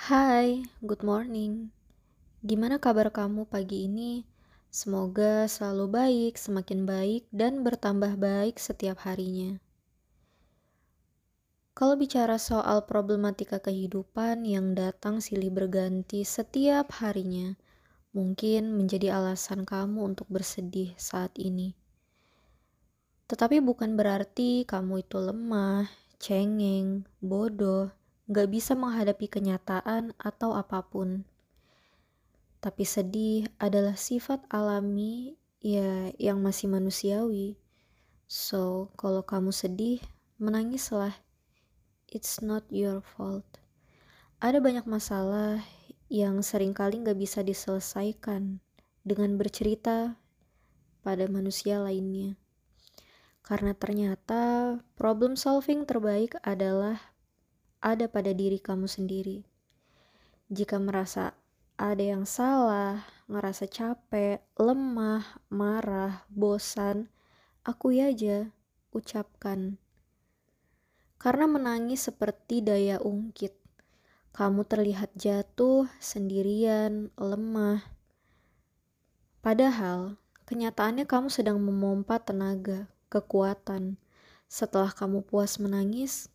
Hai, good morning. Gimana kabar kamu pagi ini? Semoga selalu baik, semakin baik, dan bertambah baik setiap harinya. Kalau bicara soal problematika kehidupan yang datang silih berganti setiap harinya, mungkin menjadi alasan kamu untuk bersedih saat ini. Tetapi bukan berarti kamu itu lemah, cengeng, bodoh, gak bisa menghadapi kenyataan atau apa pun. Tapi sedih adalah sifat alami ya yang masih manusiawi. So, kalau kamu sedih, menangislah. It's not your fault. Ada banyak masalah yang sering kali gak bisa diselesaikan dengan bercerita pada manusia lainnya. Karena ternyata problem solving terbaik adalah ada pada diri kamu sendiri. Jika merasa ada yang salah, ngerasa capek, lemah, marah, bosan, akui aja, ucapkan. Karena menangis seperti daya ungkit. Kamu terlihat jatuh, sendirian, lemah. Padahal, kenyataannya kamu sedang memompa tenaga, kekuatan. Setelah kamu puas menangis,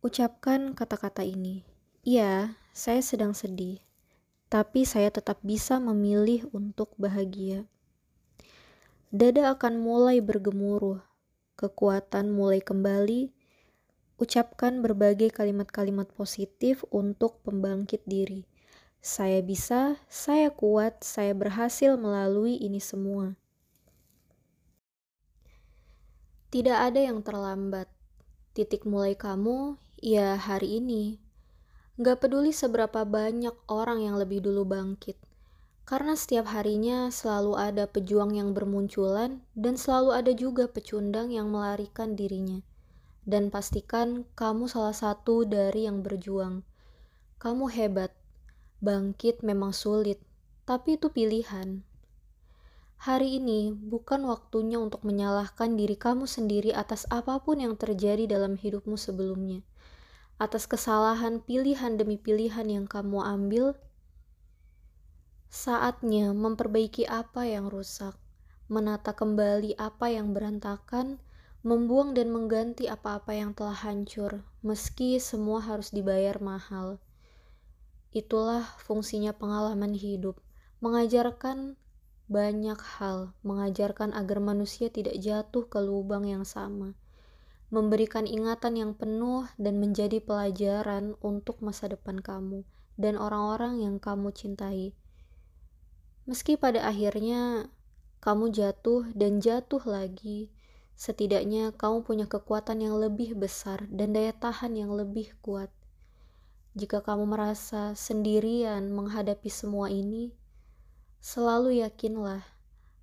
Ucapkan kata-kata ini. Iya, saya sedang sedih, tapi saya tetap bisa memilih untuk bahagia. Dada akan mulai bergemuruh, kekuatan mulai kembali. Ucapkan berbagai kalimat-kalimat positif untuk pembangkit diri. Saya bisa, saya kuat, saya berhasil melalui ini semua. Tidak ada yang terlambat. Titik mulai kamu ya hari ini. Gak peduli seberapa banyak orang yang lebih dulu bangkit. Karena setiap harinya selalu ada pejuang yang bermunculan dan selalu ada juga pecundang yang melarikan dirinya. Dan pastikan kamu salah satu dari yang berjuang. Kamu hebat. Bangkit memang sulit, tapi itu pilihan. Hari ini bukan waktunya untuk menyalahkan diri kamu sendiri atas apa pun yang terjadi dalam hidupmu sebelumnya atas kesalahan pilihan demi pilihan yang kamu ambil, saatnya memperbaiki apa yang rusak, menata kembali apa yang berantakan, membuang dan mengganti apa-apa yang telah hancur, meski semua harus dibayar mahal. Itulah fungsinya pengalaman hidup, mengajarkan banyak hal, mengajarkan agar manusia tidak jatuh ke lubang yang sama memberikan ingatan yang penuh dan menjadi pelajaran untuk masa depan kamu dan orang-orang yang kamu cintai. Meski pada akhirnya kamu jatuh dan jatuh lagi, setidaknya kamu punya kekuatan yang lebih besar dan daya tahan yang lebih kuat. Jika kamu merasa sendirian menghadapi semua ini, selalu yakinlah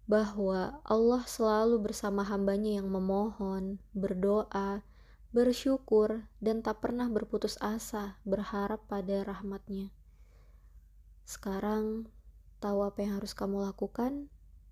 bahwa Allah selalu bersama hambanya yang memohon, berdoa, bersyukur, dan tak pernah berputus asa berharap pada rahmatnya. Sekarang, tahu apa yang harus kamu lakukan?